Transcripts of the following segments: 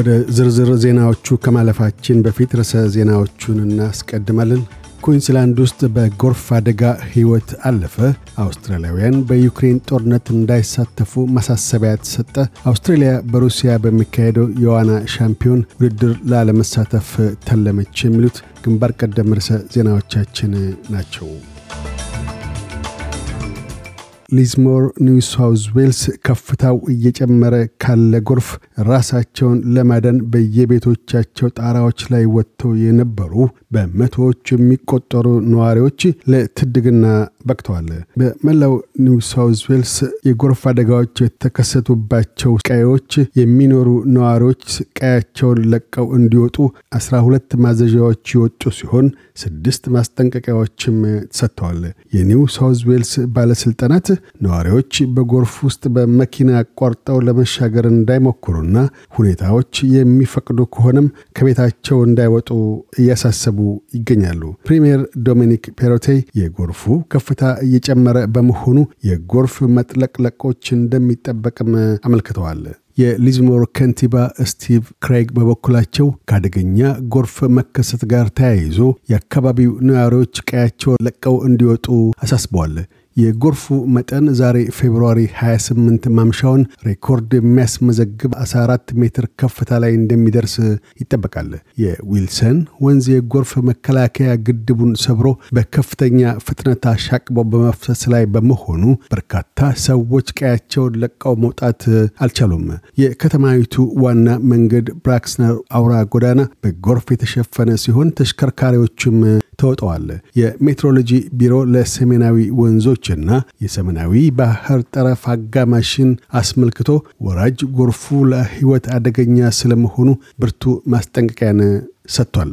ወደ ዝርዝር ዜናዎቹ ከማለፋችን በፊት ርዕሰ ዜናዎቹን እናስቀድማለን። ኩዊንስላንድ ውስጥ በጎርፍ አደጋ ሕይወት አለፈ። አውስትራሊያውያን በዩክሬን ጦርነት እንዳይሳተፉ ማሳሰቢያ ተሰጠ። አውስትሬልያ በሩሲያ በሚካሄደው የዋና ሻምፒዮን ውድድር ላለመሳተፍ ተለመች። የሚሉት ግንባር ቀደም ርዕሰ ዜናዎቻችን ናቸው። ሊዝሞር ኒው ሳውዝ ዌልስ ከፍታው እየጨመረ ካለ ጎርፍ ራሳቸውን ለማዳን በየቤቶቻቸው ጣራዎች ላይ ወጥተው የነበሩ በመቶዎች የሚቆጠሩ ነዋሪዎች ለትድግና በቅተዋል። በመላው ኒው ሳውዝ ዌልስ የጎርፍ አደጋዎች የተከሰቱባቸው ቀዬዎች የሚኖሩ ነዋሪዎች ቀያቸውን ለቀው እንዲወጡ 12 ማዘዣዎች የወጡ ሲሆን ስድስት ማስጠንቀቂያዎችም ተሰጥተዋል። የኒው ሳውዝ ዌልስ ባለሥልጣናት ነዋሪዎች በጎርፍ ውስጥ በመኪና አቋርጠው ለመሻገር እንዳይሞክሩና ሁኔታዎች የሚፈቅዱ ከሆነም ከቤታቸው እንዳይወጡ እያሳሰቡ ይገኛሉ። ፕሪምየር ዶሚኒክ ፔሮቴ የጎርፉ ከፍታ እየጨመረ በመሆኑ የጎርፍ መጥለቅለቆች እንደሚጠበቅም አመልክተዋል። የሊዝሞር ከንቲባ ስቲቭ ክሬግ በበኩላቸው ከአደገኛ ጎርፍ መከሰት ጋር ተያይዞ የአካባቢው ነዋሪዎች ቀያቸው ለቀው እንዲወጡ አሳስበዋል። የጎርፉ መጠን ዛሬ ፌብርዋሪ 28 ማምሻውን ሬኮርድ የሚያስመዘግብ 14 ሜትር ከፍታ ላይ እንደሚደርስ ይጠበቃል። የዊልሰን ወንዝ የጎርፍ መከላከያ ግድቡን ሰብሮ በከፍተኛ ፍጥነት አሻቅቦ በመፍሰስ ላይ በመሆኑ በርካታ ሰዎች ቀያቸውን ለቀው መውጣት አልቻሉም። የከተማይቱ ዋና መንገድ ብራክስነር አውራ ጎዳና በጎርፍ የተሸፈነ ሲሆን ተሽከርካሪዎችም ተውጠዋል። የሜትሮሎጂ ቢሮ ለሰሜናዊ ወንዞችና የሰሜናዊ ባህር ጠረፍ አጋማሽን አስመልክቶ ወራጅ ጎርፉ ለሕይወት አደገኛ ስለመሆኑ ብርቱ ማስጠንቀቂያን ሰጥቷል።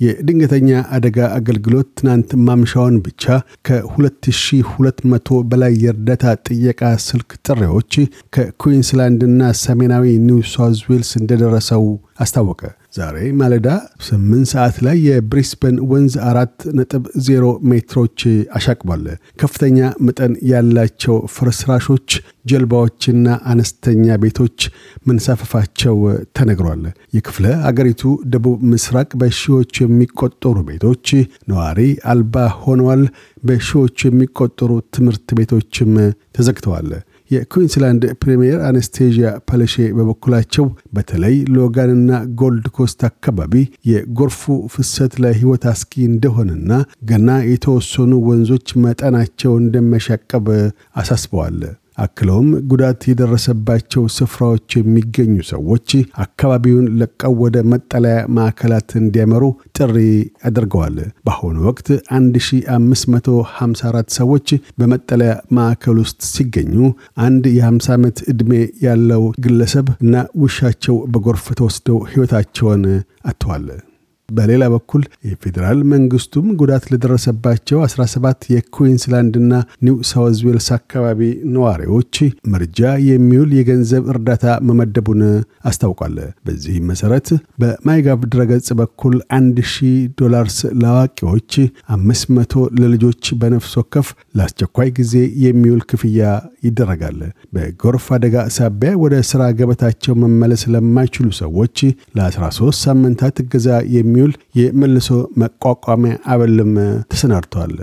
የድንገተኛ አደጋ አገልግሎት ትናንት ማምሻውን ብቻ ከ2200 በላይ የእርዳታ ጥየቃ ስልክ ጥሪዎች ከኩዊንስላንድና ሰሜናዊ ኒው ሳውዝ ዌልስ እንደደረሰው አስታወቀ። ዛሬ ማለዳ 8 ሰዓት ላይ የብሪስበን ወንዝ አራት ነጥብ ዜሮ ሜትሮች አሻቅቧል። ከፍተኛ መጠን ያላቸው ፍርስራሾች፣ ጀልባዎችና አነስተኛ ቤቶች መንሳፈፋቸው ተነግሯል። የክፍለ አገሪቱ ደቡብ ምስራቅ በሺዎች የሚቆጠሩ ቤቶች ነዋሪ አልባ ሆነዋል። በሺዎች የሚቆጠሩ ትምህርት ቤቶችም ተዘግተዋል። የኩዊንስላንድ ፕሪምየር አነስቴዥያ ፓለሼ በበኩላቸው በተለይ ሎጋንና ጎልድ ኮስት አካባቢ የጎርፉ ፍሰት ለሕይወት አስጊ እንደሆነና ገና የተወሰኑ ወንዞች መጠናቸው እንደሚያሻቀብ አሳስበዋል። አክለውም ጉዳት የደረሰባቸው ስፍራዎች የሚገኙ ሰዎች አካባቢውን ለቀው ወደ መጠለያ ማዕከላት እንዲያመሩ ጥሪ አድርገዋል። በአሁኑ ወቅት 1554 ሰዎች በመጠለያ ማዕከል ውስጥ ሲገኙ አንድ የ50 ዓመት ዕድሜ ያለው ግለሰብ እና ውሻቸው በጎርፍ ተወስደው ሕይወታቸውን አጥተዋል። በሌላ በኩል የፌዴራል መንግስቱም ጉዳት ለደረሰባቸው 17 የኩዊንስላንድና ኒው ሳውዝ ዌልስ አካባቢ ነዋሪዎች መርጃ የሚውል የገንዘብ እርዳታ መመደቡን አስታውቋል። በዚህም መሰረት በማይጋብ ድረገጽ በኩል 1000 ዶላርስ ለአዋቂዎች፣ 500 ለልጆች በነፍስ ወከፍ ለአስቸኳይ ጊዜ የሚውል ክፍያ ይደረጋል። በጎርፍ አደጋ ሳቢያ ወደ ሥራ ገበታቸው መመለስ ለማይችሉ ሰዎች ለ13 ሳምንታት እገዛ የሚ የሚውል የመልሶ መቋቋሚያ አበልም ተሰናድተዋል።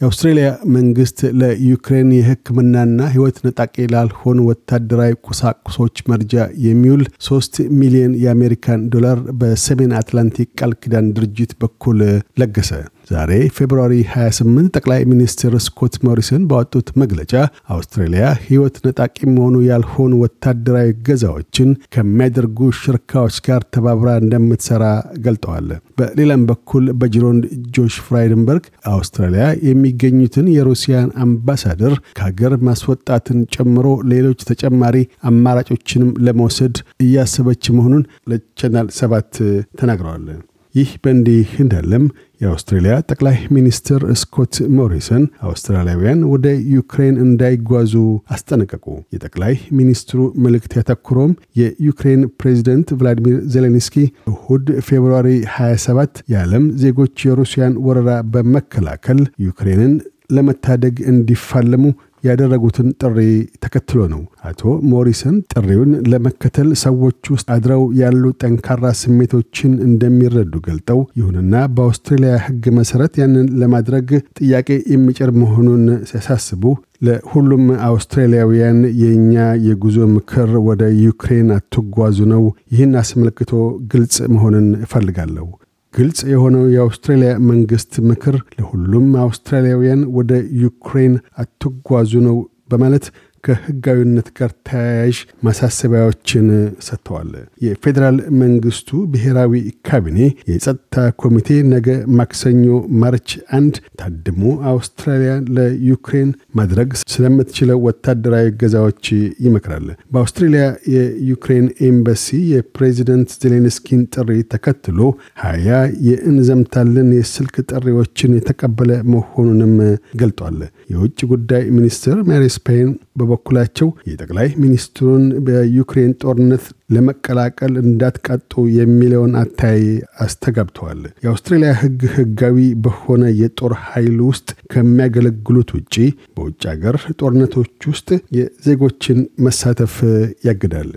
የአውስትሬልያ መንግስት ለዩክሬን የሕክምናና ሕይወት ነጣቂ ላልሆኑ ወታደራዊ ቁሳቁሶች መርጃ የሚውል ሶስት ሚሊዮን የአሜሪካን ዶላር በሰሜን አትላንቲክ ቃል ኪዳን ድርጅት በኩል ለገሰ። ዛሬ ፌብርዋሪ 28 ጠቅላይ ሚኒስትር ስኮት ሞሪሰን ባወጡት መግለጫ አውስትራሊያ ሕይወት ነጣቂ መሆኑ ያልሆኑ ወታደራዊ ገዛዎችን ከሚያደርጉ ሽርካዎች ጋር ተባብራ እንደምትሰራ ገልጠዋል። በሌላም በኩል በጅሮንድ ጆሽ ፍራይደንበርግ አውስትራሊያ የሚገኙትን የሩሲያን አምባሳደር ከሀገር ማስወጣትን ጨምሮ ሌሎች ተጨማሪ አማራጮችንም ለመውሰድ እያሰበች መሆኑን ለቻናል ሰባት ተናግረዋል። ይህ በእንዲህ እንዳለም የአውስትሬልያ ጠቅላይ ሚኒስትር ስኮት ሞሪሰን አውስትራሊያውያን ወደ ዩክሬን እንዳይጓዙ አስጠነቀቁ። የጠቅላይ ሚኒስትሩ መልእክት ያተኩረውም የዩክሬን ፕሬዚደንት ቭላዲሚር ዜሌንስኪ እሁድ ፌብርዋሪ 27 የዓለም ዜጎች የሩሲያን ወረራ በመከላከል ዩክሬንን ለመታደግ እንዲፋለሙ ያደረጉትን ጥሪ ተከትሎ ነው። አቶ ሞሪሰን ጥሪውን ለመከተል ሰዎች ውስጥ አድረው ያሉ ጠንካራ ስሜቶችን እንደሚረዱ ገልጠው፣ ይሁንና በአውስትሬልያ ሕግ መሰረት ያንን ለማድረግ ጥያቄ የሚጭር መሆኑን ሲያሳስቡ ለሁሉም አውስትራሊያውያን የእኛ የጉዞ ምክር ወደ ዩክሬን አትጓዙ ነው። ይህን አስመልክቶ ግልጽ መሆንን እፈልጋለሁ። ግልጽ የሆነው የአውስትራሊያ መንግስት ምክር ለሁሉም አውስትራሊያውያን ወደ ዩክሬን አትጓዙ ነው በማለት ከህጋዊነት ጋር ተያያዥ ማሳሰቢያዎችን ሰጥተዋል። የፌዴራል መንግስቱ ብሔራዊ ካቢኔ የጸጥታ ኮሚቴ ነገ ማክሰኞ ማርች አንድ ታድሞ አውስትራሊያ ለዩክሬን ማድረግ ስለምትችለው ወታደራዊ ገዛዎች ይመክራል። በአውስትሬሊያ የዩክሬን ኤምባሲ የፕሬዚደንት ዜሌንስኪን ጥሪ ተከትሎ ሀያ የእንዘምታለን የስልክ ጥሪዎችን የተቀበለ መሆኑንም ገልጧል። የውጭ ጉዳይ ሚኒስትር ሜሪ ስፔን በበኩላቸው የጠቅላይ ሚኒስትሩን በዩክሬን ጦርነት ለመቀላቀል እንዳትቀጡ የሚለውን አታይ አስተጋብተዋል። የአውስትሬልያ ሕግ ሕጋዊ በሆነ የጦር ኃይል ውስጥ ከሚያገለግሉት ውጪ በውጭ አገር ጦርነቶች ውስጥ የዜጎችን መሳተፍ ያግዳል።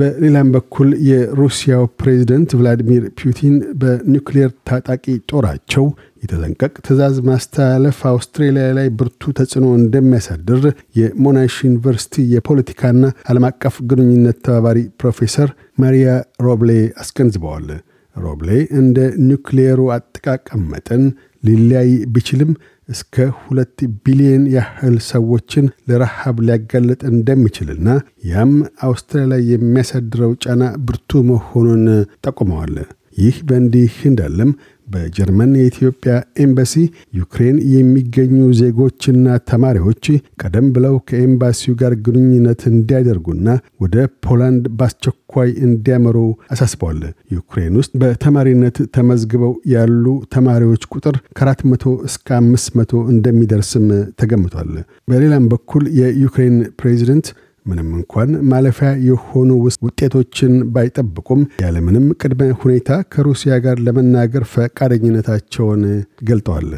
በሌላም በኩል የሩሲያው ፕሬዚደንት ቭላዲሚር ፑቲን በኒውክሌር ታጣቂ ጦራቸው የተጠንቀቅ ትእዛዝ ማስተላለፍ አውስትሬልያ ላይ ብርቱ ተጽዕኖ እንደሚያሳድር የሞናሽ ዩኒቨርሲቲ የፖለቲካና ዓለም አቀፍ ግንኙነት ተባባሪ ፕሮፌሰር ማሪያ ሮብሌ አስገንዝበዋል። ሮብሌ እንደ ኒውክሌሩ አጠቃቀም መጠን ሊለያይ ቢችልም እስከ ሁለት ቢሊዮን ያህል ሰዎችን ለረሃብ ሊያጋለጥ እንደሚችልና ያም አውስትራሊያ የሚያሳድረው ጫና ብርቱ መሆኑን ጠቁመዋል። ይህ በእንዲህ እንዳለም በጀርመን የኢትዮጵያ ኤምባሲ ዩክሬን የሚገኙ ዜጎችና ተማሪዎች ቀደም ብለው ከኤምባሲው ጋር ግንኙነት እንዲያደርጉና ወደ ፖላንድ በአስቸኳይ እንዲያመሩ አሳስበዋል። ዩክሬን ውስጥ በተማሪነት ተመዝግበው ያሉ ተማሪዎች ቁጥር ከአራት መቶ እስከ አምስት መቶ እንደሚደርስም ተገምቷል። በሌላም በኩል የዩክሬን ፕሬዚደንት ምንም እንኳን ማለፊያ የሆኑ ውጤቶችን ባይጠብቁም ያለምንም ቅድመ ሁኔታ ከሩሲያ ጋር ለመናገር ፈቃደኝነታቸውን ገልጠዋል።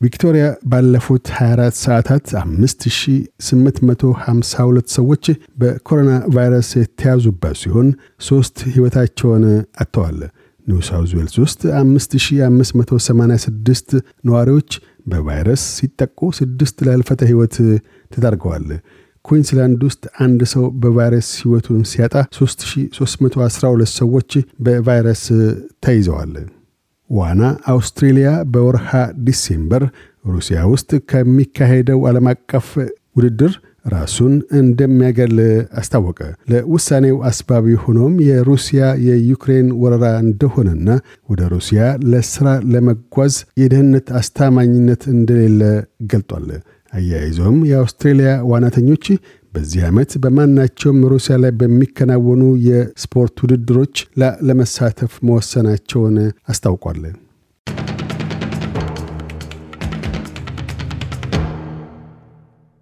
ቪክቶሪያ ባለፉት 24 ሰዓታት 5852 ሰዎች በኮሮና ቫይረስ የተያዙባት ሲሆን ሦስት ሕይወታቸውን አጥተዋል። ኒው ሳውዝ ዌልስ ውስጥ 5586 ነዋሪዎች በቫይረስ ሲጠቁ ስድስት ለህልፈተ ሕይወት ተዳርገዋል። ኩዊንስላንድ ውስጥ አንድ ሰው በቫይረስ ሕይወቱን ሲያጣ 3312 ሰዎች በቫይረስ ተይዘዋል። ዋና አውስትሬሊያ በወርሃ ዲሴምበር ሩሲያ ውስጥ ከሚካሄደው ዓለም አቀፍ ውድድር ራሱን እንደሚያገል አስታወቀ። ለውሳኔው አስባቢ ሆኖም የሩሲያ የዩክሬን ወረራ እንደሆነና ወደ ሩሲያ ለስራ ለመጓዝ የደህንነት አስተማኝነት እንደሌለ ገልጧል። አያይዞም የአውስትሬልያ ዋናተኞች በዚህ ዓመት በማናቸውም ሩሲያ ላይ በሚከናወኑ የስፖርት ውድድሮች ለመሳተፍ መወሰናቸውን አስታውቋል።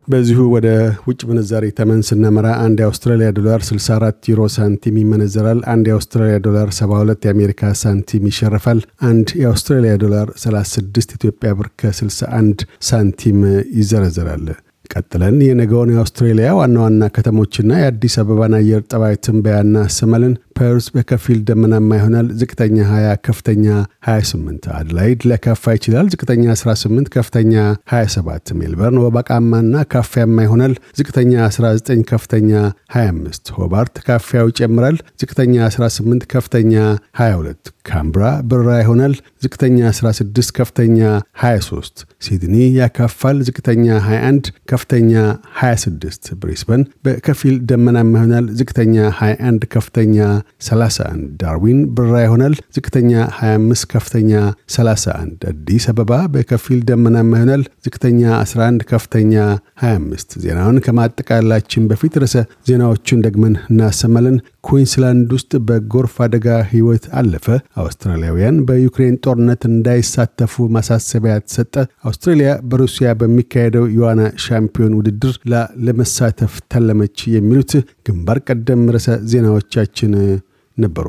በዚሁ ወደ ውጭ ምንዛሪ ተመን ስናመራ አንድ የአውስትራሊያ ዶላር 64 ዩሮ ሳንቲም ይመነዘራል። አንድ የአውስትራሊያ ዶላር 72 የአሜሪካ ሳንቲም ይሸርፋል። አንድ የአውስትራሊያ ዶላር 36 ኢትዮጵያ ብር ከ61 ሳንቲም ይዘረዘራል። ቀጥለን የነገውን የአውስትሬሊያ ዋና ዋና ከተሞችና የአዲስ አበባን አየር ጠባይ ትንበያ እናሰማለን ፐርዝ በከፊል ደመናማ ይሆናል። ዝቅተኛ 20፣ ከፍተኛ 28። አድላይድ ሊያካፋ ይችላል። ዝቅተኛ 18፣ ከፍተኛ 27። ሜልበርን ወባቃማና ካፊያማ ይሆናል። ዝቅተኛ 19፣ ከፍተኛ 25። ሆባርት ካፊያው ይጨምራል። ዝቅተኛ 18፣ ከፍተኛ 22። ካምብራ ብራ ይሆናል። ዝቅተኛ 16፣ ከፍተኛ 23። ሲድኒ ያካፋል። ዝቅተኛ 21፣ ከፍተኛ 26። ብሪስበን በከፊል ደመናማ ይሆናል። ዝቅተኛ 21፣ ከፍተኛ 31 ዳርዊን ብራ ይሆናል። ዝቅተኛ 25 ከፍተኛ 31 አዲስ አበባ በከፊል ደመናማ ይሆናል። ዝቅተኛ 11 ከፍተኛ 25 ዜናውን ከማጠቃላችን በፊት ርዕሰ ዜናዎቹን ደግመን እናሰማለን። ኩዊንስላንድ ውስጥ በጎርፍ አደጋ ህይወት አለፈ። አውስትራሊያውያን በዩክሬን ጦርነት እንዳይሳተፉ ማሳሰቢያ ተሰጠ። አውስትራሊያ በሩሲያ በሚካሄደው የዋና ሻምፒዮን ውድድር ለመሳተፍ ተለመች። የሚሉት ግንባር ቀደም ርዕሰ ዜናዎቻችን ነበሩ።